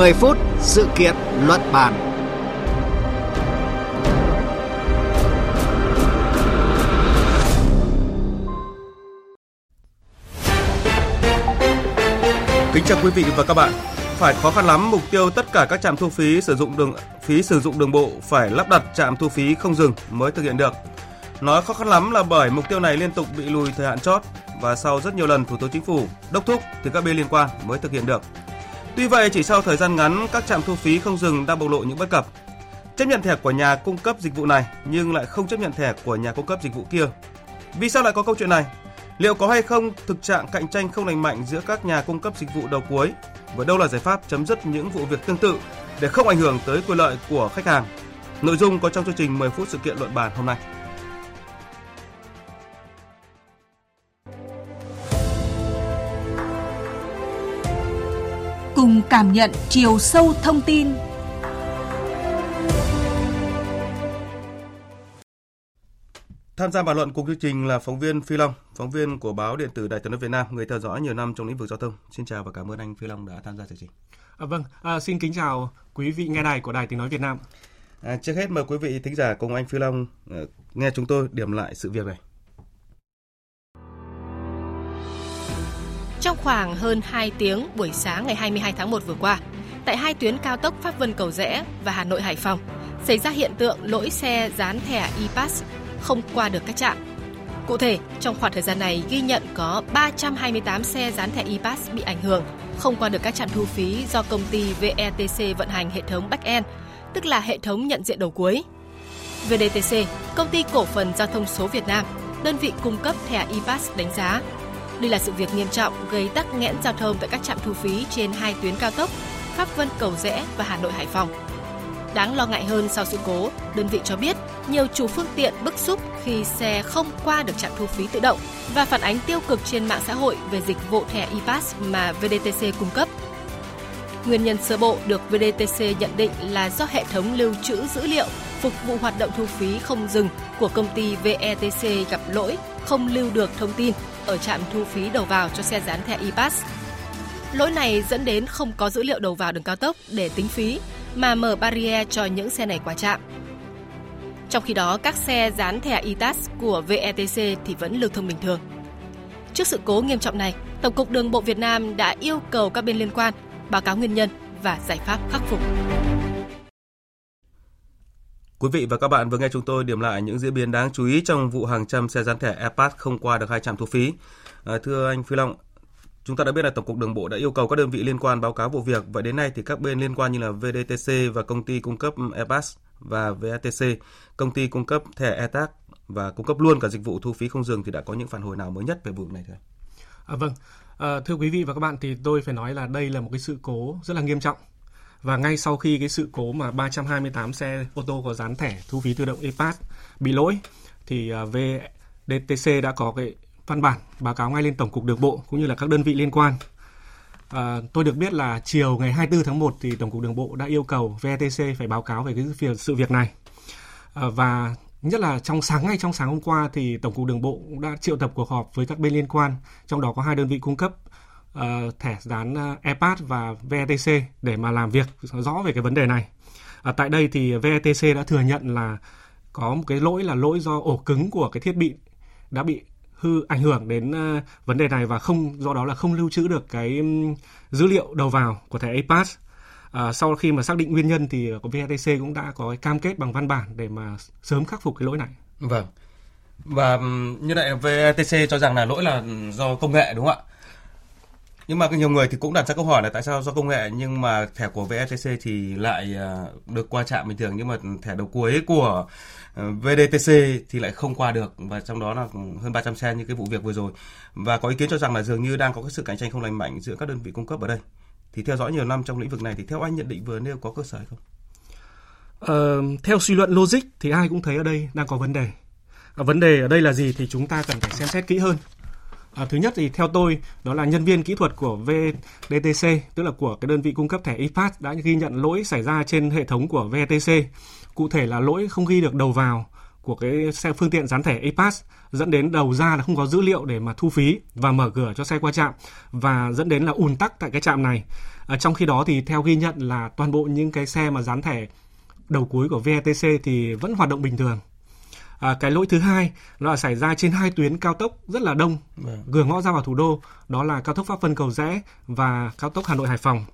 10 phút sự kiện luận bàn. Kính chào quý vị và các bạn. Phải khó khăn lắm, mục tiêu tất cả các trạm thu phí sử dụng đường, phí sử dụng đường bộ phải lắp đặt trạm thu phí không dừng mới thực hiện được. Nói khó khăn lắm là bởi mục tiêu này liên tục bị lùi thời hạn chót và sau rất nhiều lần Thủ tướng Chính phủ đốc thúc từ các bên liên quan mới thực hiện được. Tuy vậy, chỉ sau thời gian ngắn, các trạm thu phí không dừng đã bộc lộ những bất cập. Chấp nhận thẻ của nhà cung cấp dịch vụ này nhưng lại không chấp nhận thẻ của nhà cung cấp dịch vụ kia. Vì sao lại có câu chuyện này? Liệu có hay không thực trạng cạnh tranh không lành mạnh giữa các nhà cung cấp dịch vụ đầu cuối? Và đâu là giải pháp chấm dứt những vụ việc tương tự để không ảnh hưởng tới quyền lợi của khách hàng? Nội dung có trong chương trình 10 phút sự kiện luận bàn hôm nay. Cùng cảm nhận chiều sâu thông tin. Tham gia bàn luận cùng chương trình là phóng viên Phi Long, phóng viên của báo điện tử Đài tiếng nói Việt Nam, người theo dõi nhiều năm trong lĩnh vực giao thông. Xin chào và cảm ơn anh Phi Long đã tham gia chương trình. À, vâng, à, xin kính chào quý vị nghe đài của Đài tiếng nói Việt Nam. À, trước hết mời quý vị thính giả cùng anh Phi Long uh, nghe chúng tôi điểm lại sự việc này. Trong khoảng hơn 2 tiếng buổi sáng ngày 22 tháng 1 vừa qua, tại hai tuyến cao tốc Pháp Vân Cầu Rẽ và Hà Nội Hải Phòng, xảy ra hiện tượng lỗi xe dán thẻ e-pass không qua được các trạm. Cụ thể, trong khoảng thời gian này ghi nhận có 328 xe dán thẻ e-pass bị ảnh hưởng, không qua được các trạm thu phí do công ty VETC vận hành hệ thống back-end, tức là hệ thống nhận diện đầu cuối. VDTC, công ty cổ phần giao thông số Việt Nam, đơn vị cung cấp thẻ e-pass đánh giá đây là sự việc nghiêm trọng gây tắc nghẽn giao thông tại các trạm thu phí trên hai tuyến cao tốc Pháp Vân Cầu Rẽ và Hà Nội Hải Phòng. Đáng lo ngại hơn sau sự cố, đơn vị cho biết nhiều chủ phương tiện bức xúc khi xe không qua được trạm thu phí tự động và phản ánh tiêu cực trên mạng xã hội về dịch vụ thẻ ePass mà VDTC cung cấp. Nguyên nhân sơ bộ được VDTC nhận định là do hệ thống lưu trữ dữ liệu phục vụ hoạt động thu phí không dừng của công ty VETC gặp lỗi, không lưu được thông tin ở trạm thu phí đầu vào cho xe dán thẻ ePass. Lỗi này dẫn đến không có dữ liệu đầu vào đường cao tốc để tính phí mà mở barrier cho những xe này qua trạm. Trong khi đó, các xe dán thẻ ETAS của VETC thì vẫn lưu thông bình thường. Trước sự cố nghiêm trọng này, Tổng cục Đường bộ Việt Nam đã yêu cầu các bên liên quan báo cáo nguyên nhân và giải pháp khắc phục. Quý vị và các bạn vừa nghe chúng tôi điểm lại những diễn biến đáng chú ý trong vụ hàng trăm xe gián thẻ EPAS không qua được hai trạm thu phí. À, thưa anh Phi Long, chúng ta đã biết là Tổng cục Đường bộ đã yêu cầu các đơn vị liên quan báo cáo vụ việc. Vậy đến nay thì các bên liên quan như là VDTC và công ty cung cấp EPAS và VATC, công ty cung cấp thẻ ETAC và cung cấp luôn cả dịch vụ thu phí không dừng thì đã có những phản hồi nào mới nhất về vụ này thưa À, vâng, à, thưa quý vị và các bạn thì tôi phải nói là đây là một cái sự cố rất là nghiêm trọng và ngay sau khi cái sự cố mà 328 xe ô tô có dán thẻ thu phí tự động EPAS bị lỗi thì à, VDTC đã có cái văn bản báo cáo ngay lên Tổng cục Đường bộ cũng như là các đơn vị liên quan. À, tôi được biết là chiều ngày 24 tháng 1 thì Tổng cục Đường bộ đã yêu cầu VTC phải báo cáo về cái sự việc này. À, và nhất là trong sáng ngay trong sáng hôm qua thì Tổng cục Đường bộ cũng đã triệu tập cuộc họp với các bên liên quan, trong đó có hai đơn vị cung cấp uh, thẻ dán ờ, uh, EPAS và VETC để mà làm việc rõ về cái vấn đề này. À, tại đây thì VETC đã thừa nhận là có một cái lỗi là lỗi do ổ cứng của cái thiết bị đã bị hư ảnh hưởng đến uh, vấn đề này và không do đó là không lưu trữ được cái um, dữ liệu đầu vào của thẻ EPAS. À, sau khi mà xác định nguyên nhân thì VETC cũng đã có cái cam kết bằng văn bản để mà sớm khắc phục cái lỗi này. Vâng. Và như vậy VETC cho rằng là lỗi là do công nghệ đúng không ạ? Nhưng mà nhiều người thì cũng đặt ra câu hỏi là tại sao do công nghệ nhưng mà thẻ của VETC thì lại ờ, được qua trạm bình thường nhưng mà thẻ đầu cuối của ờ, VDTC thì lại không qua được và trong đó là hơn 300 xe như cái vụ việc vừa rồi và có ý kiến cho rằng là dường như đang có cái sự cạnh tranh không lành mạnh giữa các đơn vị cung cấp ở đây thì theo dõi nhiều năm trong lĩnh vực này thì theo anh nhận định vừa nêu có cơ sở hay không? Ờ, theo suy luận logic thì ai cũng thấy ở đây đang có vấn đề. À, vấn đề ở đây là gì thì chúng ta cần phải xem xét kỹ hơn. À, thứ nhất thì theo tôi đó là nhân viên kỹ thuật của VDTC tức là của cái đơn vị cung cấp thẻ ePass đã ghi nhận lỗi xảy ra trên hệ thống của VTC. Cụ thể là lỗi không ghi được đầu vào của cái xe phương tiện dán thẻ ePass dẫn đến đầu ra là không có dữ liệu để mà thu phí và mở cửa cho xe qua trạm và dẫn đến là ùn tắc tại cái trạm này. À, trong khi đó thì theo ghi nhận là toàn bộ những cái xe mà dán thẻ đầu cuối của VTC thì vẫn hoạt động bình thường. À, cái lỗi thứ hai nó là xảy ra trên hai tuyến cao tốc rất là đông, Vâng. cửa ngõ ra vào thủ đô, đó là cao tốc Pháp Vân Cầu Rẽ và cao tốc Hà Nội Hải Phòng.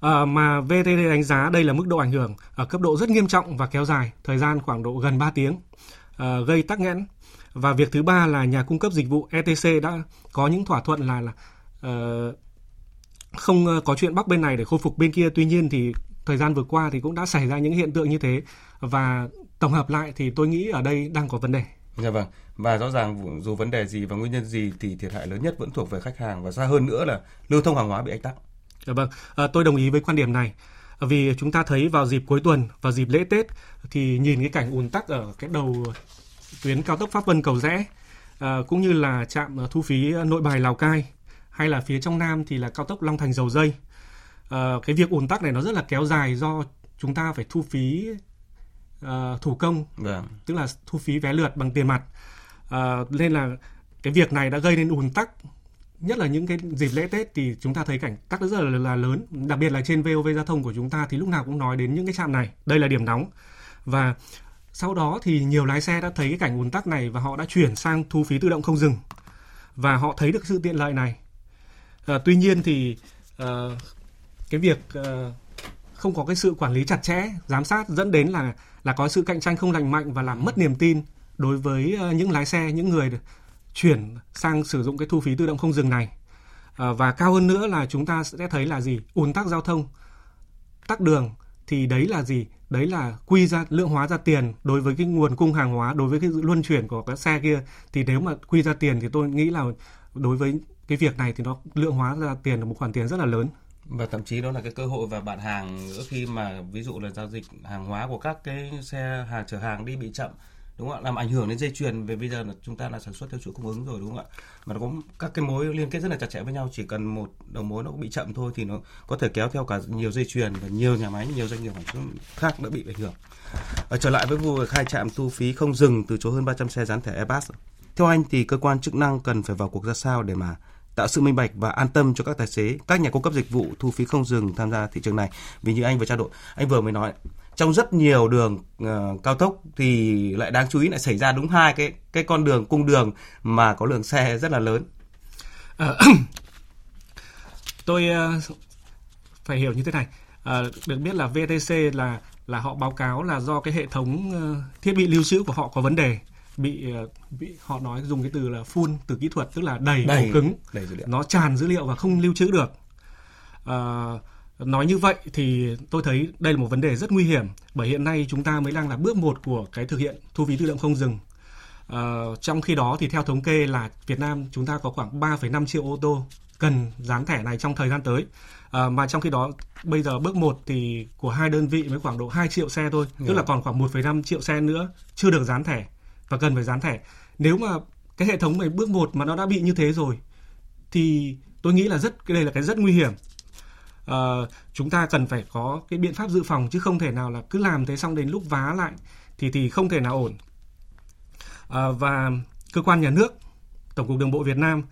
À, mà VTT đánh giá đây là mức độ ảnh hưởng ở cấp độ rất nghiêm trọng và kéo dài, thời gian khoảng độ gần 3 tiếng, à, gây tắc nghẽn. Và việc thứ ba là nhà cung cấp dịch vụ ETC đã có những thỏa thuận là, là uh, không ờ, có chuyện bắc bên này để khôi phục bên kia. Tuy nhiên thì thời gian vừa qua thì cũng đã xảy ra những hiện tượng như thế và tổng hợp lại thì tôi nghĩ ở đây đang có vấn đề. Dạ vâng. Và rõ ràng dù vấn đề gì và nguyên nhân gì thì thiệt hại lớn nhất vẫn thuộc về khách hàng và xa hơn nữa là lưu thông hàng hóa bị ách tắc. Dạ vâng, à, tôi đồng ý với quan điểm này. Vì chúng ta thấy vào dịp cuối tuần và dịp lễ Tết thì nhìn cái cảnh ùn tắc ở cái đầu tuyến cao tốc Pháp Vân Cầu Rẽ à, cũng như là trạm thu phí Nội Bài Lào Cai hay là phía trong Nam thì là cao tốc Long Thành Dầu Dây. À, cái việc ùn tắc này nó rất là kéo dài do chúng ta phải thu phí à, thủ công, Vâng. tức là thu phí vé lượt bằng tiền mặt. À, nên là cái việc này đã gây nên ùn tắc nhất là những cái dịp lễ Tết thì chúng ta thấy cảnh tắc rất là, là lớn, đặc biệt là trên VOV giao thông của chúng ta thì lúc nào cũng nói đến những cái trạm này, đây là điểm nóng. Và sau đó thì nhiều lái xe đã thấy cái cảnh ùn tắc này và họ đã chuyển sang thu phí tự động không dừng và họ thấy được sự tiện lợi này. À, tuy nhiên thì uh, cái việc uh, không có cái sự quản lý chặt chẽ, giám sát dẫn đến là là có sự cạnh tranh không lành mạnh và làm mất niềm tin đối với ờ, những lái xe, những người chuyển sang sử dụng cái thu phí tự động không dừng này. À, và cao hơn nữa là chúng ta sẽ thấy là gì? ùn tắc giao thông, tắc đường thì đấy là gì? Đấy là quy ra lượng hóa ra tiền đối với cái nguồn cung hàng hóa, đối với cái luân chuyển của các xe kia thì nếu mà quy ra tiền thì tôi nghĩ là đối với cái việc này thì nó lượng hóa ra tiền là một khoản tiền rất là lớn và thậm chí đó là cái cơ hội và bạn hàng nữa khi mà ví dụ là giao dịch hàng hóa của các cái xe hàng, chở hàng đi bị chậm, đúng không ạ? Làm ảnh hưởng đến dây chuyền về bây giờ là chúng ta là sản xuất theo chuỗi cung ứng rồi, đúng không ạ? Mà nó có các cái mối liên kết rất là chặt chẽ với nhau, chỉ cần một đầu mối nó bị chậm thôi thì nó có thể kéo theo cả nhiều dây chuyền và nhiều nhà máy, nhiều doanh nghiệp khác đã bị ảnh hưởng. Ở trở lại với vụ khai trạm thu phí không dừng từ chỗ hơn 300 xe dán thẻ Airbus. Theo anh thì cơ quan chức năng cần phải vào cuộc ra sao để mà tạo sự minh bạch và an tâm cho các tài xế, các nhà cung cấp dịch vụ thu phí không dừng tham gia thị trường này. Vì như anh vừa trao đổi, anh vừa mới nói trong rất nhiều đường uh, cao tốc thì lại đáng chú ý lại xảy ra đúng hai cái cái con đường cung đường mà có lượng xe rất là lớn. À, tôi uh, phải hiểu như thế này. À, được biết là VTC là là họ báo cáo là do cái hệ thống uh, thiết bị lưu trữ của họ có vấn đề bị bị họ nói dùng cái từ là full từ kỹ thuật tức là đầy, đầy ổ cứng. đầy dữ liệu. nó tràn dữ liệu và không lưu trữ được. À, nói như vậy thì tôi thấy đây là một vấn đề rất nguy hiểm bởi hiện nay chúng ta mới đang là bước một của cái thực hiện thu phí tự động không dừng. À, trong khi đó thì theo thống kê là Việt Nam chúng ta có khoảng 3,5 triệu ô tô cần dán thẻ này trong thời gian tới. À, mà trong khi đó bây giờ bước một thì của hai đơn vị mới khoảng độ 2 triệu xe thôi yeah. tức là còn khoảng 1,5 triệu xe nữa chưa được dán thẻ và cần phải dán thẻ. Nếu mà cái hệ thống này bước một mà nó đã bị như thế rồi thì tôi nghĩ là rất cái đây là cái rất nguy hiểm. À, chúng ta cần phải có cái biện pháp dự phòng chứ không thể nào là cứ làm thế xong đến lúc vá lại thì thì không thể nào ổn. À, và cơ quan nhà nước, Tổng cục Đường bộ Việt Nam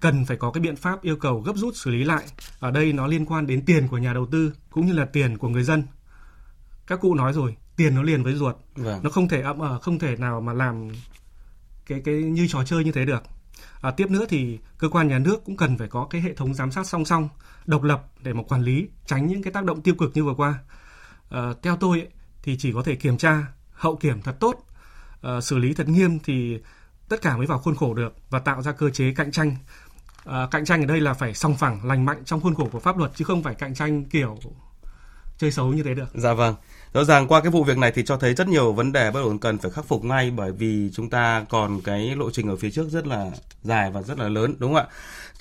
cần phải có cái biện pháp yêu cầu gấp rút xử lý lại. Ở đây nó liên quan đến tiền của nhà đầu tư cũng như là tiền của người dân. Các cụ nói rồi, tiền nó liền với ruột. Vâng. nó không thể ậm ở không thể nào mà làm cái cái như trò chơi như thế được. À, tiếp nữa thì cơ quan nhà nước cũng cần phải có cái hệ thống giám sát song song độc lập để mà quản lý tránh những cái tác động tiêu cực như vừa qua. À, theo tôi ấy, thì chỉ có thể kiểm tra hậu kiểm thật tốt à, xử lý thật nghiêm thì tất cả mới vào khuôn khổ được và tạo ra cơ chế cạnh tranh. À, cạnh tranh ở đây là phải song phẳng lành mạnh trong khuôn khổ của pháp luật chứ không phải cạnh tranh kiểu chơi xấu như thế được. Dạ vâng. Rõ ràng qua cái vụ việc này thì cho thấy rất nhiều vấn đề bất ổn cần phải khắc phục ngay bởi vì chúng ta còn cái lộ trình ở phía trước rất là dài và rất là lớn đúng không ạ?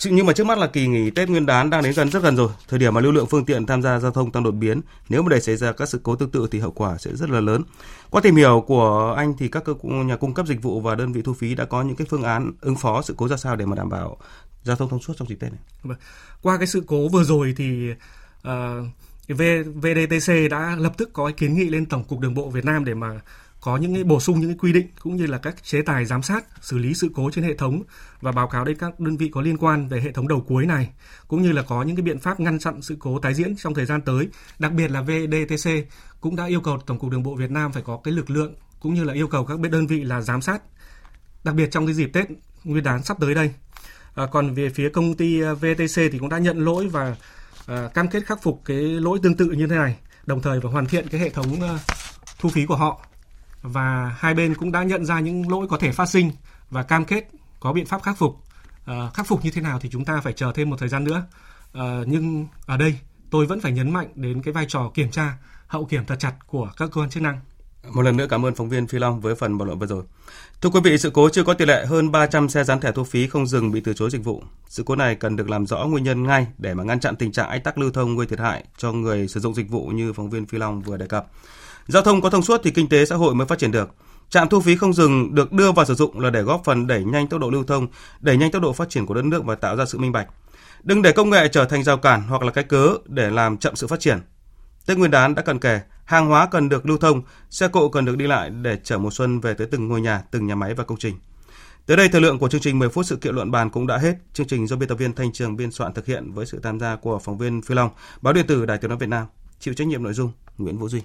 Nhưng mà trước mắt là kỳ nghỉ Tết Nguyên đán đang đến gần rất gần rồi, thời điểm mà lưu lượng phương tiện tham gia giao thông tăng đột biến, nếu mà để xảy ra các sự cố tương tự thì hậu quả sẽ rất là lớn. Qua tìm hiểu của anh thì các cơ nhà cung cấp dịch vụ và đơn vị thu phí đã có những cái phương án ứng phó sự cố ra sao để mà đảm bảo giao thông thông suốt trong dịp Tết này. Qua cái sự cố vừa rồi thì uh, VDTC đã lập tức có kiến nghị lên Tổng cục Đường bộ Việt Nam để mà có những cái bổ sung những cái quy định cũng như là các chế tài giám sát xử lý sự cố trên hệ thống và báo cáo đến các đơn vị có liên quan về hệ thống đầu cuối này cũng như là có những cái biện pháp ngăn chặn sự cố tái diễn trong thời gian tới. Đặc biệt là VDTC cũng đã yêu cầu Tổng cục Đường bộ Việt Nam phải có cái lực lượng cũng như là yêu cầu các bên đơn vị là giám sát. Đặc biệt trong cái dịp Tết Nguyên đán sắp tới đây. À, còn về phía công ty à, VTC thì cũng đã nhận lỗi và Ờ, cam kết khắc phục cái lỗi tương tự như thế này, đồng thời và hoàn thiện cái hệ thống ờ, thu phí của họ và hai bên cũng đã nhận ra những lỗi có thể phát sinh và cam kết có biện pháp khắc phục. Ờ, khắc phục như thế nào thì chúng ta phải chờ thêm một thời gian nữa. Nhưng ở đây tôi vẫn phải nhấn mạnh đến cái vai trò kiểm tra, hậu kiểm thật chặt của các cơ quan chức năng. Một lần nữa cảm ơn phóng viên Phi Long với phần bàn luận vừa rồi. Thưa quý vị, sự cố chưa có tỷ lệ hơn 300 xe dán thẻ thu phí không dừng bị từ chối dịch vụ. Sự cố này cần được làm rõ nguyên nhân ngay để mà ngăn chặn tình trạng ách tắc lưu thông gây thiệt hại cho người sử dụng dịch vụ như phóng viên Phi Long vừa đề cập. Giao thông có thông suốt thì kinh tế xã hội mới phát triển được. Trạm thu phí không dừng được đưa vào sử dụng là để góp phần đẩy nhanh tốc độ lưu thông, đẩy nhanh tốc độ phát triển của đất nước và tạo ra sự minh bạch. Đừng để công nghệ trở thành rào cản hoặc là cái cớ để làm chậm sự phát triển. Tết Nguyên đán đã cận kề, hàng hóa cần được lưu thông, xe cộ cần được đi lại để chở mùa xuân về tới từng ngôi nhà, từng nhà máy và công trình. Tới đây thời lượng của chương trình 10 phút sự kiện luận bàn cũng đã hết. Chương trình do biên tập viên Thanh Trường biên soạn thực hiện với sự tham gia của phóng viên Phi Long, báo điện tử Đài Tiếng nói Việt Nam. Chịu trách nhiệm nội dung Nguyễn Vũ Duy.